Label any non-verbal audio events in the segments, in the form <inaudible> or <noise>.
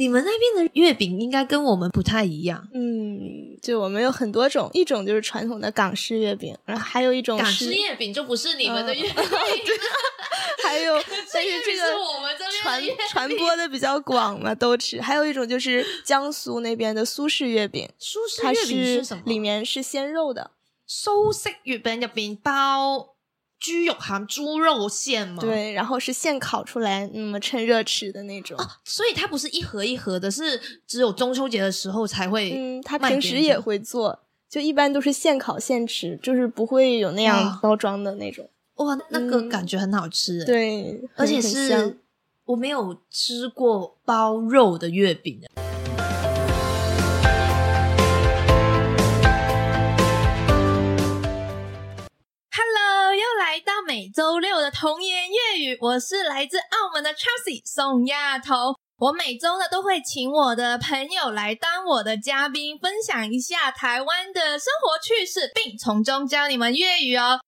你们那边的月饼应该跟我们不太一样。嗯，就我们有很多种，一种就是传统的港式月饼，然后还有一种港是式月饼就不是你们的月饼，<laughs> 还有，但月饼是这个我们这边传传播的比较广嘛，都吃。还有一种就是江苏那边的苏式月饼，它苏式月饼是什么？里面是鲜肉的，苏式月饼入边包豬肉含猪肉馅嘛？，对，然后是现烤出来，那么趁热吃的那种。所以它不是一盒一盒的，是只有中秋节的时候才会。嗯，他平时也会做，就一般都是现烤现吃，就是不会有那样包装的那种。哇，那个嗯感觉很好吃、欸，，对，而且是我没有吃过包肉的月饼。童言粤语，我是来自澳门的 Chelsea 宋亚彤。我每周呢都会请我的朋友来当我的嘉宾，分享一下台湾的生活趣事，并从中教你们粤语哦。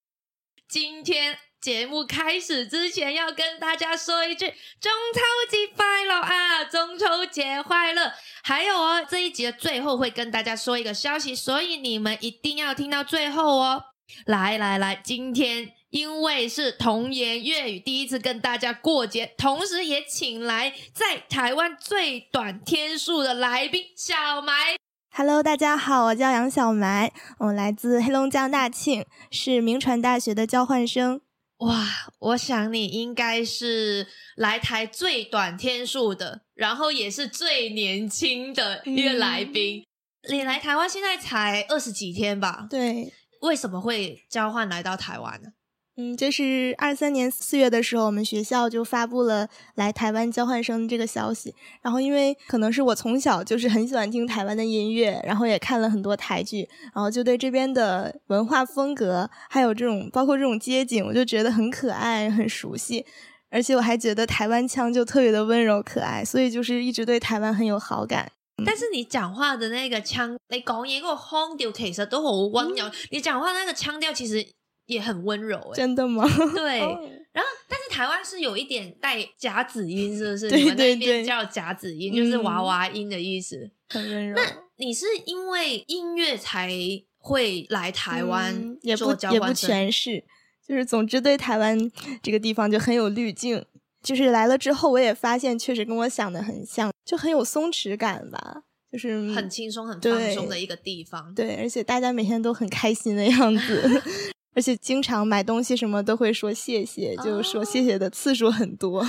今天节目开始之前，要跟大家说一句中秋节快乐啊！中秋节快乐！还有哦，这一集的最后会跟大家说一个消息，所以你们一定要听到最后哦。来来来，今天因为是童言粤语第一次跟大家过节，同时也请来在台湾最短天数的来宾小埋。Hello，大家好，我叫杨小埋，我来自黑龙江大庆，是名传大学的交换生。哇，我想你应该是来台最短天数的，然后也是最年轻的一个来宾。你来台湾现在才二十几天吧？对，为什么会交换来到台湾呢？嗯，就是二三年四月的时候，我们学校就发布了来台湾交换生这个消息。然后，因为可能是我从小就是很喜欢听台湾的音乐，然后也看了很多台剧，然后就对这边的文化风格，还有这种包括这种街景，我就觉得很可爱、很熟悉。而且我还觉得台湾腔就特别的温柔可爱，所以就是一直对台湾很有好感。但是你讲话的那个腔，你讲嘢嗰個腔调其实都好温柔，你讲话那个腔调其實也很温柔、欸。真的吗？对，<laughs> 哦然后但是台湾是有一点带夹子音，是不是？对你们那对对叫夹子音，就是嗯娃娃音的意思。很温柔。那你是因为音乐才会来台湾嗯也不也不？全是，就是总之对台湾这个地方就很有滤镜。就是来了之后，我也发现确实跟我想的很像，就很有松弛感吧，就是很轻松、很放松的一个地方。对，而且大家每天都很开心的样子，<laughs> 而且经常买东西什么都会说谢谢，就说谢谢的次数很多。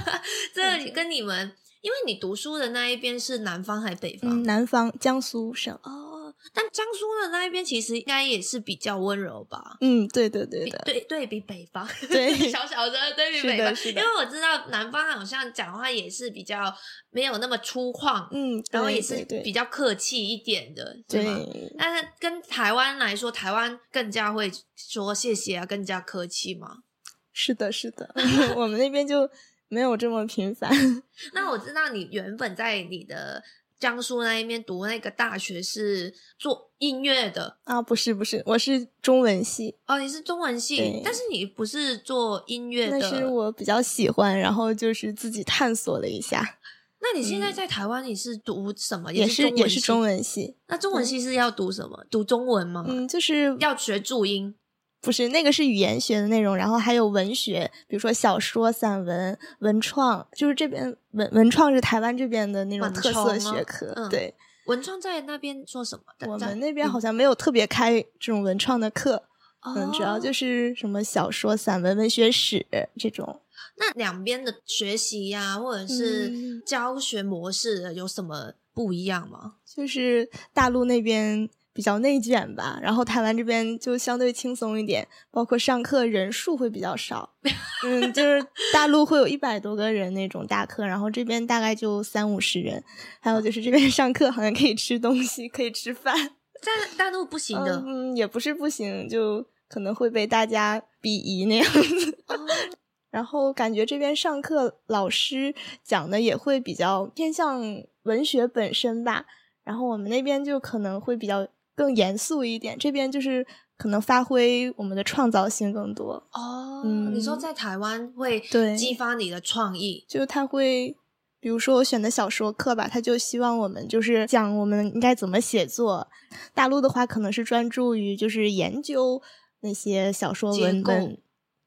<laughs> 这跟你们，因为你读书的那一边是南方还是北方？嗯，南方江苏省，哦，但江苏的那一边其实应该也是比较温柔吧？嗯，对对对比的，对对比北方，对 <laughs> 小小的对比北方，因为我知道南方好像讲话也是比较没有那么粗犷，嗯，然后也是比较客气一点的？对，但是跟台湾来说，台湾更加会说谢谢啊，更加客气嘛。是的，是的，<laughs> 我们那边就没有这么频繁。<laughs> 那我知道你原本在你的江苏那一边读那个大学是做音乐的啊，不是不是，我是中文系，哦，你是中文系，但是你不是做音乐的。那是我比较喜欢，然后就是自己探索了一下，那你现在在台湾你是读什么？也是也是中。文系，那中文系是要读什么？读中文吗？嗯，就是要学注音。不是那个是语言学的内容，然后还有文学，比如说小说、散文、文创，就是这边文文创是台湾这边的那种文特色学科，嗯对。文创在那边做什么的？我们那边好像没有特别开这种文创的课，嗯嗯，主要哦就是什么小说、散文、文学史这种。那两边的学习呀、或者是嗯教学模式有什么不一样吗？就是大陆那边比较内卷吧，然后台湾这边就相对轻松一点，包括上课人数会比较少。<laughs> 嗯，就是大陆会有一百多个人那种大课，然后这边大概就三五十人。还有就是这边上课好像可以吃东西，可以吃饭。在大陆不行的。嗯，也不是不行，就可能会被大家鄙夷那样子。哦然后感觉这边上课老师讲的也会比较偏向文学本身吧，然后我们那边就可能会比较更严肃一点，这边就是可能发挥我们的创造性更多，哦，嗯你说在台湾会对激发你的创意，就是他会。比比如说我选的小说课吧，他就希望我们就是讲我们应该怎么写作。大陆的话，可能是专注于就是研究那些小说文本，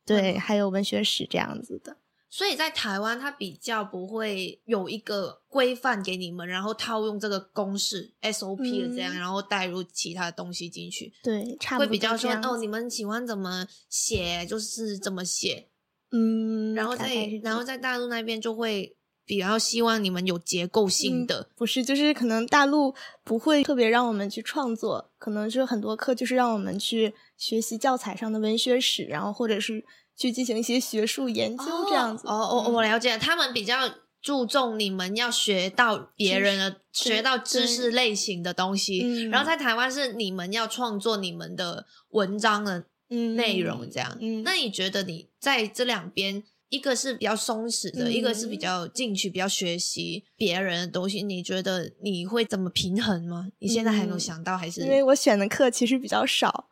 对，还有文学史这样子的。所以在台湾，它比较不会有一个规范给你们，然后套用这个公式 SOP 的这样，然后带入其他的东西进去。对，差不多会比较说哦，你们喜欢怎么写就是怎么写，嗯，然后在然后在大陆那边就会比较希望你们有结构性的，不是，就是可能大陆不会特别让我们去创作，可能是很多课就是让我们去学习教材上的文学史，然后或者是。去进行一些学术研究这样子哦，我我了解，他们比较注重你们要学到别人的学到知识类型的东西，然后在台湾是你们要创作你们的文章的内容这样。那你觉得你在这两边，一个是比较松弛的，一个是比较进去比较学习别人的东西，你觉得你会怎么平衡吗？你现在还没有想到，还是因为我选的课其实比较少。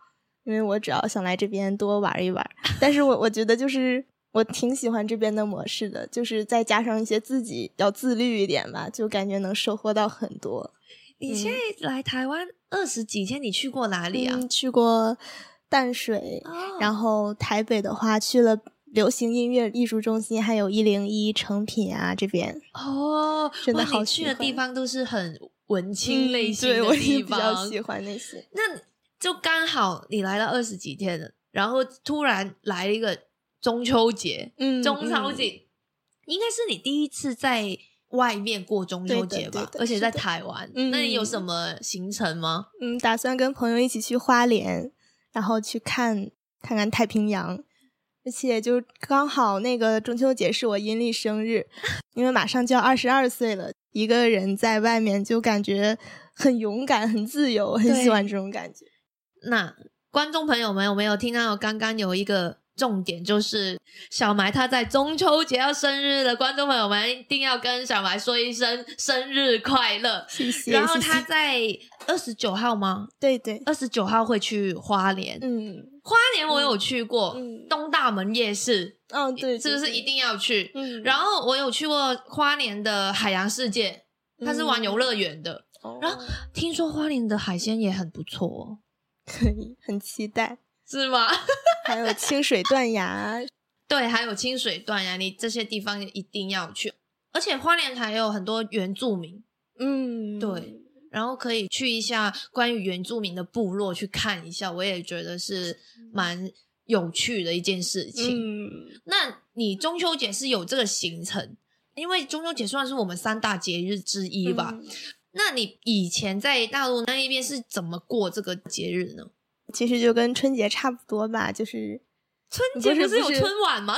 因为我主要想来这边多玩一玩，但是我我觉得就是我挺喜欢这边的模式的，就是再加上一些自己要自律一点吧，就感觉能收获到很多。你现在来台湾二十几天，你去过哪里啊？去过淡水，然后台北的话去了流行音乐艺术中心，还有一零一成品啊这边。哦，真的好去的地方都是很文青类型的地方，比较喜欢那些。那。就刚好你来了二十几天了，然后突然来了一个中秋节，嗯，中秋节应该是你第一次在外面过中秋节吧？而且在台湾，那你有什么行程吗？嗯，打算跟朋友一起去花莲，然后去看看看太平洋，而且就刚好那个中秋节是我阴历生日，<laughs> 因为马上就要二十二岁了，一个人在外面就感觉很勇敢、很自由，很喜欢这种感觉。那观众朋友们有没有听到？刚刚有一个重点，就是小埋他在中秋节要生日的观众朋友们，一定要跟小埋说一声生日快乐。谢谢。然后他在二十九号吗？对对，二十九号会去花莲。嗯，花莲我有去过，东大门夜市。嗯，对，是不是一定要去？嗯。然后我有去过花莲的海洋世界，它是玩游乐园的。然后听说花莲的海鲜也很不错。可以，很期待，是吗？<laughs> 还有清水断崖，对，还有清水断崖，你这些地方一定要去。而且花莲还有很多原住民，嗯，对，然后可以去一下关于原住民的部落去看一下，我也觉得是蛮有趣的一件事情。嗯，那你中秋节是有这个行程？因为中秋节算是我们三大节日之一吧。那你以前在大陆那一边是怎么过这个节日呢？其实就跟春节差不多吧，就是春节不是有春晚吗？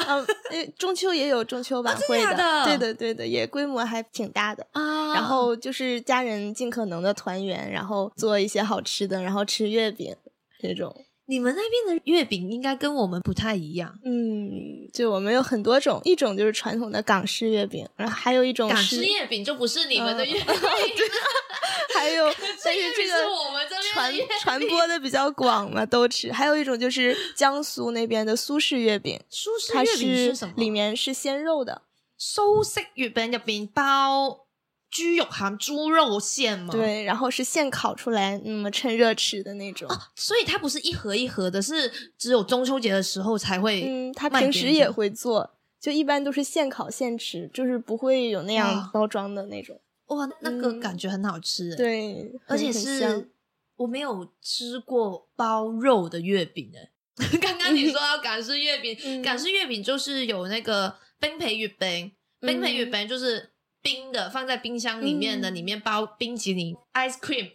嗯，中秋也有中秋晚会的，对的对的，也规模还挺大的啊。然后就是家人尽可能的团圆，然后做一些好吃的，然后吃月饼这种。你们那边的月饼应该跟我们不太一样，嗯，就我们有很多种，一种就是传统的港式月饼，然后还有一种港式月饼就不是你们的月饼，<laughs> 还有 <laughs> 但是这个我们这边传传播的比较广嘛，都吃。还有一种就是江苏那边的苏式月饼，苏式月饼是什么？里面是鲜肉的，苏式月饼入边包。猪肉含猪肉馅吗？对，然后是现烤出来，那么趁热吃的那种。所以它不是一盒一盒的，是只有中秋节的时候才会。嗯，他平时也会做，就一般都是现烤现吃，就是不会有那样包装的那种。哇，那个感觉很好吃。对，而且是我没有吃过包肉的月饼诶。<laughs> 刚刚你说要港式月饼，港式月饼就是有那个冰皮月饼，冰皮月饼就是。冰的放在冰箱里面的，里面包冰淇淋 ice cream，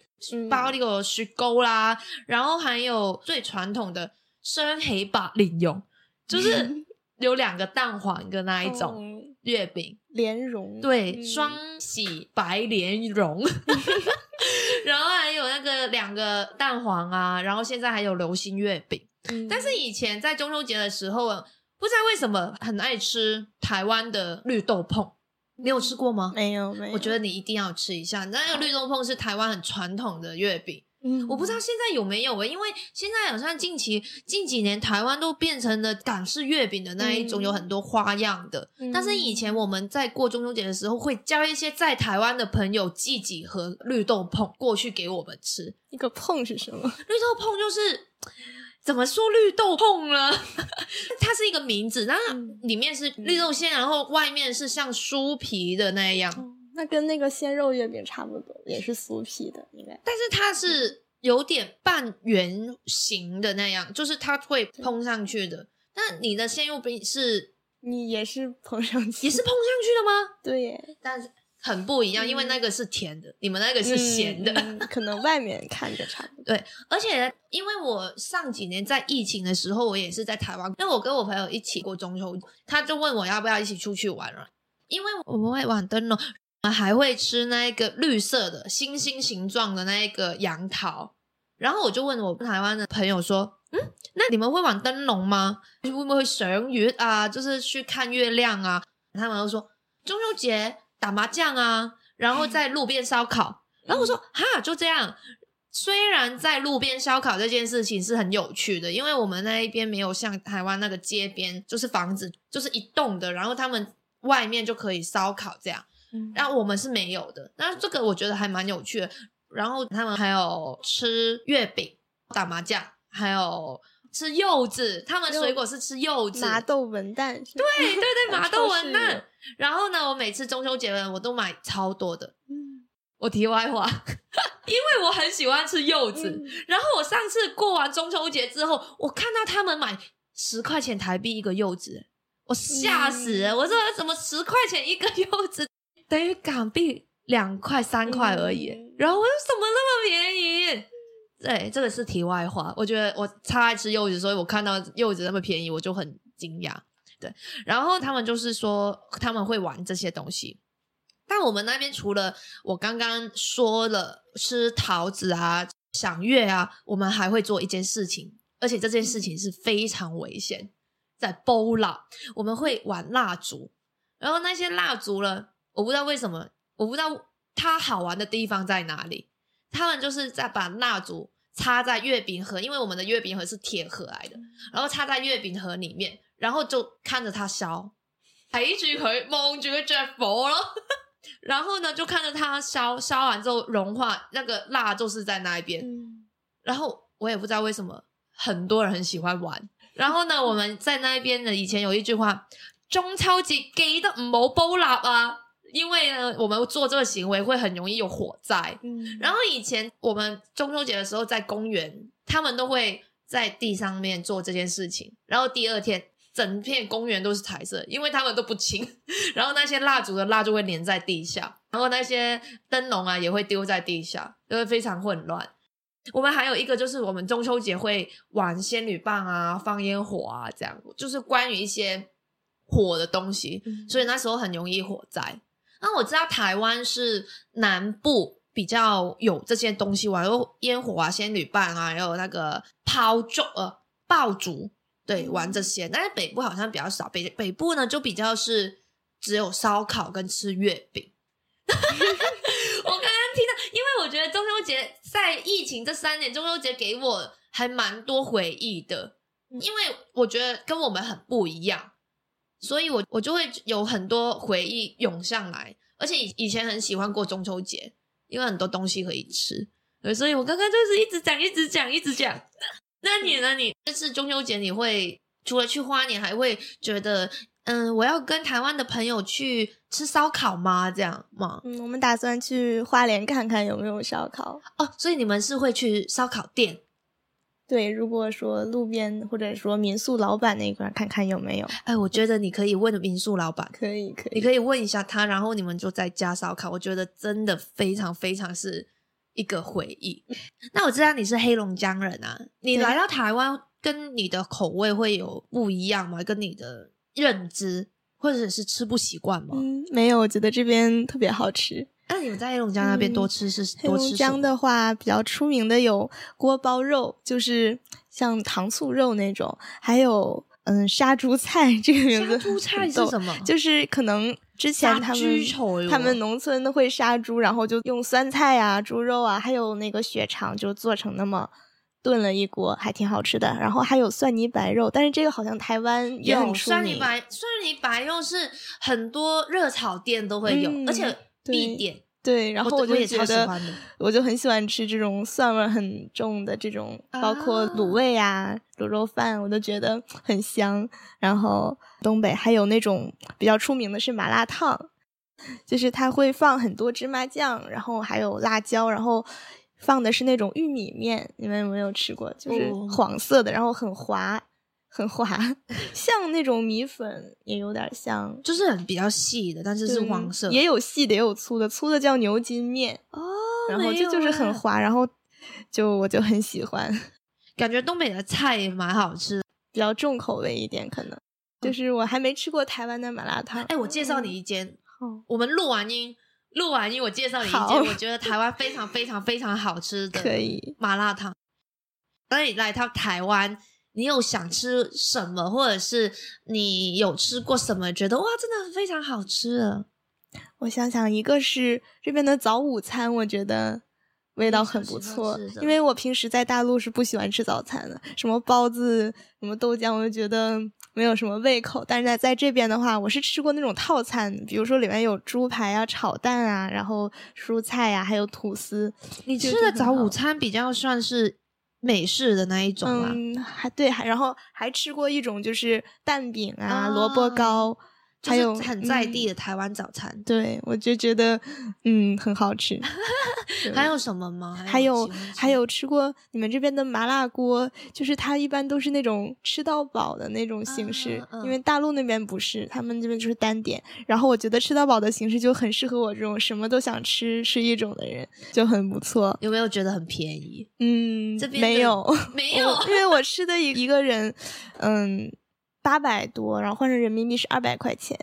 包那个雪糕啦，然后还有最传统的生黑白莲蓉，就是 <laughs> 有两个蛋黄的那一种月饼，莲蓉对，双喜白莲蓉，<laughs> 然后还有那个两个蛋黄啊，然后现在还有流心月饼，但是以前在中秋节的时候，不知道为什么很爱吃台湾的绿豆椪。你有吃过吗？没有，没有。我觉得你一定要吃一下。那个绿豆椪是台湾很传统的月饼，嗯我不知道现在有没有诶、因为现在好像近期近几年台湾都变成了港式月饼的那一种，嗯有很多花样的。嗯但是以前我们在过中秋节的时候，会叫一些在台湾的朋友寄几盒绿豆椪过去给我们吃。一个碰是什么？绿豆椪就是怎么说绿豆椪呢？<laughs> 它是一个名字，然后嗯里面是绿豆馅，然后外面是像酥皮的那样，哦那跟那个鲜肉月饼差不多，也是酥皮的，应该。但是它是有点半圆形的那样，就是它会碰上去的。那你的鲜肉饼是你也是碰上去，也是碰上去的吗？对耶，但是很不一样，嗯因为那个是甜的，你们那个是咸的。嗯嗯可能外面看着差不多。<laughs> 而且，因为我上几年在疫情的时候，我也是在台湾，因为我跟我朋友一起过中秋，他就问我要不要一起出去玩了，因为我们会玩灯笼，还会吃那个绿色的星星形状的那个杨桃。然后我就问我台湾的朋友说：“嗯，那你们会玩灯笼吗？会不会赏月啊？就是去看月亮啊？”他们都说中秋节打麻将啊，然后在路边烧烤。然后我说：“哈，就这样。”虽然在路边烧烤这件事情是很有趣的，因为我们那一边没有像台湾那个街边，就是房子就是一栋的，然后他们外面就可以烧烤这样。嗯然后我们是没有的，那这个我觉得还蛮有趣的。然后他们还有吃月饼、打麻将，还有吃柚子，他们水果是吃柚子，麻豆文旦，对对对对，<laughs> 麻豆文旦。然后呢，我每次中秋节呢，我都买超多的。嗯我题外话，<laughs> 因为我很喜欢吃柚子，嗯然后我上次过完中秋节之后，我看到他们买十块钱台币一个柚子，我吓死了！嗯我说怎么十块钱一个柚子等于港币两块三块而已？嗯然后我说怎么那么便宜？对，这个是题外话。我觉得我超爱吃柚子，所以我看到柚子那么便宜，我就很惊讶。对，然后他们就是说他们会玩这些东西，但我们那边除了我刚刚说了吃桃子啊、赏月啊，我们还会做一件事情，而且这件事情是非常危险，在包蜡，我们会玩蜡烛，然后那些蜡烛呢，我不知道为什么，我不知道它好玩的地方在哪里，他们就是在把蜡烛插在月饼盒，因为我们的月饼盒是铁盒来的，然后插在月饼盒里面，然后就看着它烧，睇住佢，望住佢着火咯。<laughs> 然后呢，就看着它烧，烧完之后融化，那个蜡就是在那一边。嗯然后我也不知道为什么很多人很喜欢玩。然后呢，我们在那边呢，以前有一句话：中秋節記得唔好煲蠟啊，因为呢，我们做这个行为会很容易有火灾。嗯，然后以前我们中秋节的时候在公园，他们都会在地上面做这件事情。然后第二天，整片公园都是彩色，因为他们都不清。<laughs> 然后那些蜡烛的蜡就会粘在地下，然后那些灯笼啊也会丢在地下，就会非常混乱。我们还有一个就是我们中秋节会玩仙女棒啊、放烟火啊，这样就是关于一些火的东西。嗯所以那时候很容易火灾。那我知道台湾是南部比较有这些东西玩，有烟火啊、仙女棒啊，还有那个抛竹呃爆竹，对，嗯玩这些。但是北部好像比较少，北北部呢就比较是只有烧烤跟吃月饼。<laughs> 我刚刚听到，因为我觉得中秋节在疫情这三年，中秋节给我还蛮多回忆的，嗯因为我觉得跟我们很不一样，所以我我就会有很多回忆涌上来，而且以以前很喜欢过中秋节，因为很多东西可以吃，对所以我刚刚就是一直讲，一直讲，一直讲。那你呢？你这次中秋节你会除了去花莲，还会觉得嗯，我要跟台湾的朋友去吃烧烤吗？这样吗？嗯，我们打算去花莲看看有没有烧烤。哦，所以你们是会去烧烤店？对，如果说路边或者说民宿老板那一块看看有没有，哎，我觉得你可以问民宿老板，可以可以，你可以问一下他，然后你们就在家烧烤。我觉得真的非常非常是一个回忆。那我知道你是黑龙江人啊，你来到台湾跟你的口味会有不一样吗？跟你的认知或者是吃不习惯吗？嗯，没有，我觉得这边特别好吃。那你们在黑龙江那边嗯多吃是黑龙？江的话，比较出名的有锅包肉，就是像糖醋肉那种，还有嗯杀猪菜这个名字，杀猪菜是什么？就是可能之前他们他们农村会杀猪，然后就用酸菜啊、猪肉啊，还有那个血肠，就做成那么炖了一锅，还挺好吃的。然后还有蒜泥白肉，但是这个好像台湾也很出名。蒜泥白蒜泥白肉是很多热炒店都会有，而且必点。对，然后我就觉得，我就很喜欢吃这种蒜味很重的这种，包括卤味啊、卤肉饭，我都觉得很香。然后东北还有那种比较出名的是麻辣烫，就是它会放很多芝麻酱，然后还有辣椒，然后放的是那种玉米面，你们有没有吃过？就是黄色的，然后很滑。很滑，像那种米粉，也有点像，就是很比较细的，但是是黄色，也有细的，也有粗的，粗的叫牛筋面哦，然后这就是很滑，然后就我就很喜欢，<laughs> 感觉东北的菜也蛮好吃，比较重口味一点，可能就是我还没吃过台湾的麻辣烫。哎，我介绍你一间，我们录完音，录完音，我介绍你一间，我觉得台湾非常非常非常好吃的，可以麻辣烫，等你来到台湾。你有想吃什么，或者是你有吃过什么，觉得哇，真的非常好吃？我想想，一个是这边的早午餐，我觉得味道很不错。因为我平时在大陆是不喜欢吃早餐的，什么包子、什么豆浆，我就觉得没有什么胃口。但是在在这边的话，我是吃过那种套餐，比如说里面有猪排啊、炒蛋啊，然后蔬菜呀，还有吐司。你吃的早午餐比较算是。美式的那一种啊，还对，还然后还吃过一种就是蛋饼啊，萝卜糕。还有很在地的台湾早餐，对我就觉得嗯很好吃。<laughs> 还有什么吗？还有还有吃过你们这边的麻辣锅，就是它一般都是那种吃到饱的那种形式，因为大陆那边不是，他们这边就是单点。然后我觉得吃到饱的形式就很适合我这种什么都想吃吃一种的人，就很不错。有没有觉得很便宜？嗯，这边没有没有，因为我吃的一一个人，嗯。八百多，然后换成人民币是二百块钱，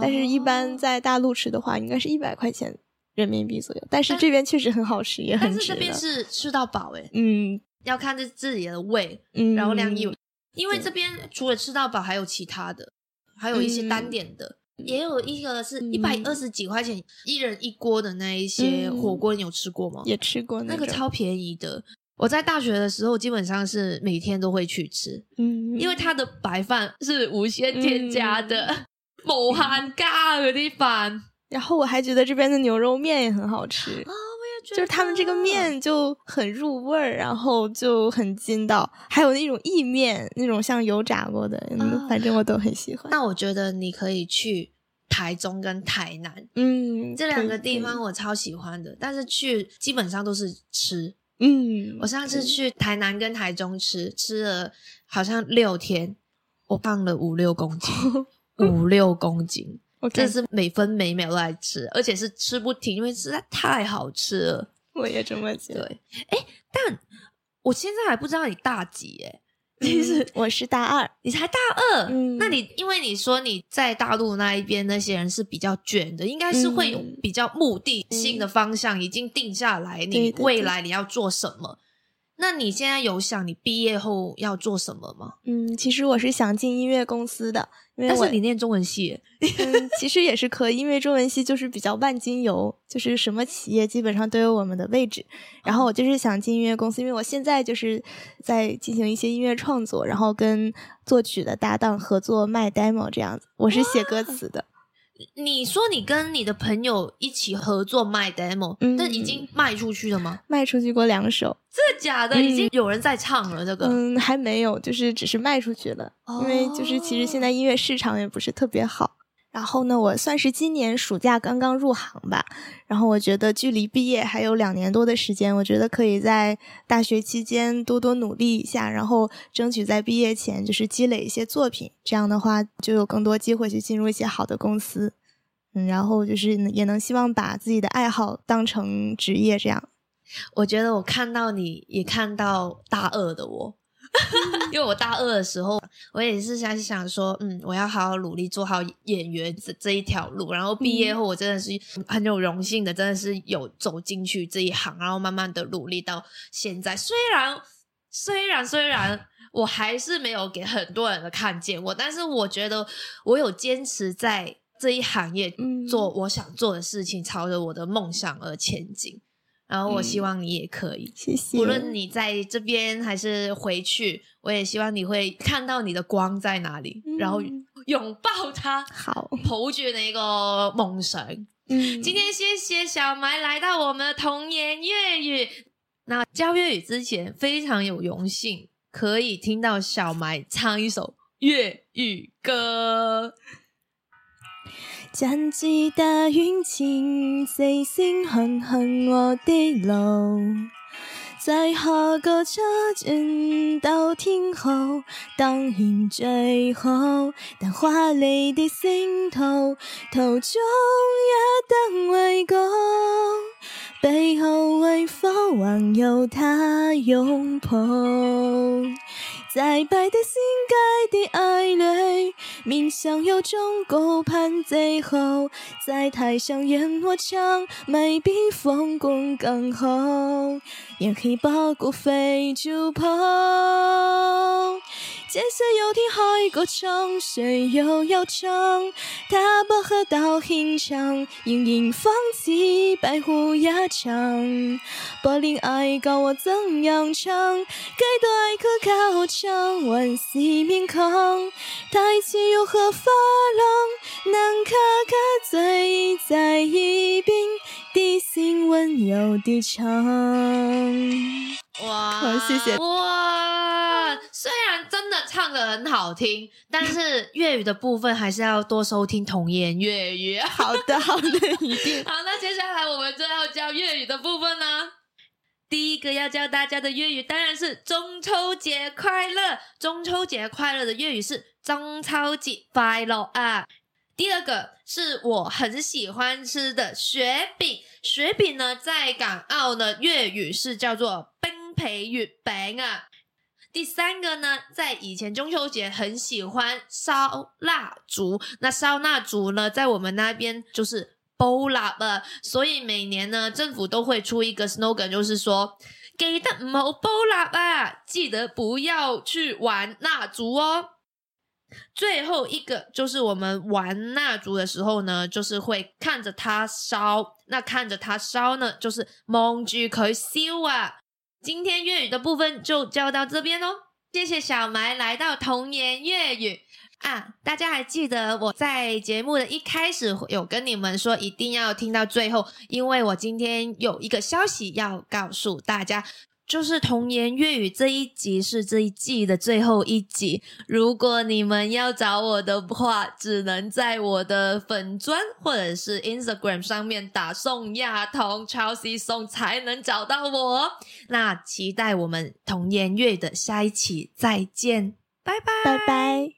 但是一般在大陆吃的话，应该是一百块钱人民币左右。但是这边确实很好吃，也很值。但是这边是吃到饱哎，嗯，要看这自己的胃，然后量有，因为这边除了吃到饱，还有其他的，还有一些单点的，也有一个是一百二十几块钱一人一锅的那一些火锅，你有吃过吗？也吃过，那个超便宜的。我在大学的时候，基本上是每天都会去吃，嗯，因为它的白饭是无限添加的，某含咖的地方。然后我还觉得这边的牛肉面也很好吃啊，我也觉得，就是他们这个面就很入味儿，然后就很筋道。还有那种意面，那种像油炸过的，反正我都很喜欢。那我觉得你可以去台中跟台南，嗯，这两个地方我超喜欢的，但是去基本上都是吃。嗯，我上次去台南跟台中吃，吃了好像六天，我胖了五六公斤，<laughs> 五六公斤，<laughs> 我真是每分每秒都在吃，而且是吃不停，因为实在太好吃了。我也这么觉得。对，哎，但我现在还不知道你大几哎。其实我是大二，你才大二，那你因为你说你在大陆那一边那些人是比较卷的，应该是会有比较目的性的方向已经定下来，你未来你要做什么？那你现在有想你毕业后要做什么吗？嗯，其实我是想进音乐公司的。但是你念中文系，<laughs> 嗯，其实也是可以，因为中文系就是比较万金油，就是什么企业基本上都有我们的位置。然后我就是想进音乐公司，因为我现在就是在进行一些音乐创作，然后跟作曲的搭档合作卖 demo 这样子。我是写歌词的。你说你跟你的朋友一起合作卖 demo，但已经卖出去了吗？卖出去过两首，真的假的？已经有人在唱了，这个嗯还没有，就是只是卖出去了，因为就是其实现在音乐市场也不是特别好。然后呢，我算是今年暑假刚刚入行吧。然后我觉得距离毕业还有两年多的时间，我觉得可以在大学期间多多努力一下，然后争取在毕业前就是积累一些作品。这样的话，就有更多机会去进入一些好的公司。嗯，然后就是也能希望把自己的爱好当成职业。这样，我觉得我看到你也看到大二的我。<laughs> 因为我大二的时候，我也是想想说，嗯，我要好好努力做好演员这这一条路。然后毕业后，我真的是很有荣幸的，真的是有走进去这一行，然后慢慢的努力到现在。虽然虽然虽然我还是没有给很多人的看见我，但是我觉得我有坚持在这一行业嗯做我想做的事情，朝着我的梦想而前进。然后我希望你也可以，谢谢。无论你在这边还是回去，我也希望你会看到你的光在哪里，然后嗯拥抱它，<laughs> 好，抱住那个梦想。嗯，今天谢谢小埋来到我们的童言粤语。那教粤语之前，非常有荣幸可以听到小埋唱一首粤语歌。 ចាំ知大遠前，四星行行我的路，在下個車站到天后，当然最好。但华丽的星途，途中也得畏高，背後為否还有他拥抱？在白的星街的爱侣，明相友终勾盼。最后在台上演，我唱未比风功更好。扬起包袱，飞就跑。假設有天開個唱，谁又要唱？他不喝到現場，仍然放棄白虎也唱。柏林愛教我怎样唱，几多爱可靠唱，萬喜面孔，台前又何發廊，能卡卡醉在一边，的心温柔地唱。哇好謝謝哇！虽然真的唱的很好听，但是粤语的部分还是要多收听童言粤语。<laughs> 好的，好的，一定。<laughs> 好，那接下来我们就要教粤语的部分呢。第一个要教大家的粤语当然是中秋节快乐。中秋节快乐的粤语是中秋节快乐啊。第二个是我很喜欢吃的雪饼，雪饼呢在港澳呢粤语是叫做冰皮月饼啊。第三个呢，在以前中秋节很喜歡燒蠟燭，那燒蠟燭呢，在我們那邊就是煲蠟啊，所以每年呢，政府都會出一個 slogan，就是說記得唔好煲蠟啊，記得不要去玩蠟燭哦。最後一個就是我們玩蠟燭的時候呢，就是會看着它燒，那看着它燒呢，就是望住佢燒啊。今天粤语的部分就教到这边哦，谢谢小埋来到童言粤语啊！大家还记得我在节目的一开始有跟你们说一定要听到最后，因为我今天有一个消息要告诉大家。就是童言粤语这一集是这一季的最后一集。如果你们要找我的话，只能在我的粉砖或者是 Instagram 上面打宋亚彤 Chelsea 宋才能找到我。那期待我们童言粤语的下一期再见，拜拜，拜拜。